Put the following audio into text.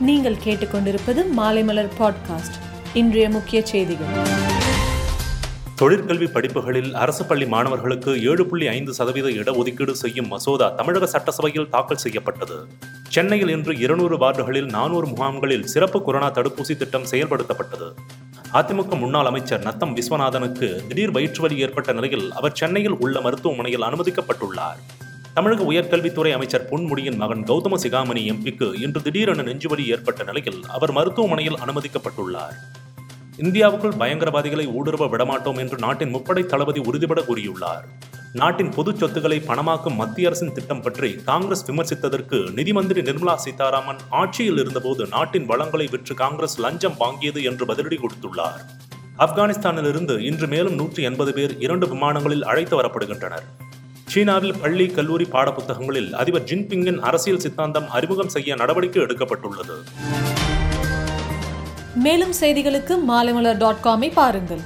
நீங்கள் கேட்டுக்கொண்டிருப்பது மாலைமலர் பாட்காஸ்ட். இன்றைய முக்கிய செய்திகள். தொழிற்கல்வி படிப்புகளில் அரசு பள்ளி மாணவர்களுக்கு ஏழு புள்ளி ஐந்து சதவீத இடஒதுக்கீடு செய்யும் மசோதா தமிழக சட்டசபையில் தாக்கல் செய்யப்பட்டது. சென்னையில் இன்று இருநூறு வார்டுகளில் நானூறு முகாம்களில் சிறப்பு கொரோனா தடுப்பூசி திட்டம் செயல்படுத்தப்பட்டது. அதிமுக முன்னாள் அமைச்சர் நத்தம் விஸ்வநாதனுக்கு திடீர் வயிற்றுவலி ஏற்பட்ட நிலையில் அவர் சென்னையில் உள்ள மருத்துவமனையில் அனுமதிக்கப்பட்டுள்ளார். தமிழக உயர்கல்வித்துறை அமைச்சர் பொன்முடியின் மகன் கௌதம சிகாமணி எம்பிக்கு இன்று திடீரென நெஞ்சுவலி ஏற்பட்ட நிலையில் அவர் மருத்துவமனையில் அனுமதிக்கப்பட்டுள்ளார். இந்தியாவுக்குள் பயங்கரவாதிகளை ஊடுருவ விடமாட்டோம் என்று நாட்டின் முப்படை தளபதி உறுதிபட கூறியுள்ளார். நாட்டின் பொது சொத்துக்களை பணமாக்கும் மத்திய அரசின் திட்டம் பற்றி காங்கிரஸ் விமர்சித்ததற்கு நிதி மந்திரி நிர்மலா சீதாராமன் ஆட்சியில் இருந்தபோது நாட்டின் வளங்களை விற்று காங்கிரஸ் லஞ்சம் வாங்கியது என்று பதிலடி கொடுத்துள்ளார். ஆப்கானிஸ்தானிலிருந்து இன்று மேலும் நூற்றி எண்பது பேர் இரண்டு விமானங்களில் அழைத்து வரப்படுகின்றனர். சீனாவில் பள்ளி கல்லூரி பாடப்புத்தகங்களில் அதிபர் ஜின்பிங்கின் அரசியல் சித்தாந்தம் அறிமுகம் செய்ய நடவடிக்கை எடுக்கப்பட்டுள்ளது. மேலும் செய்திகளுக்கு மாலைமலர் டாட் காமை பாருங்கள்.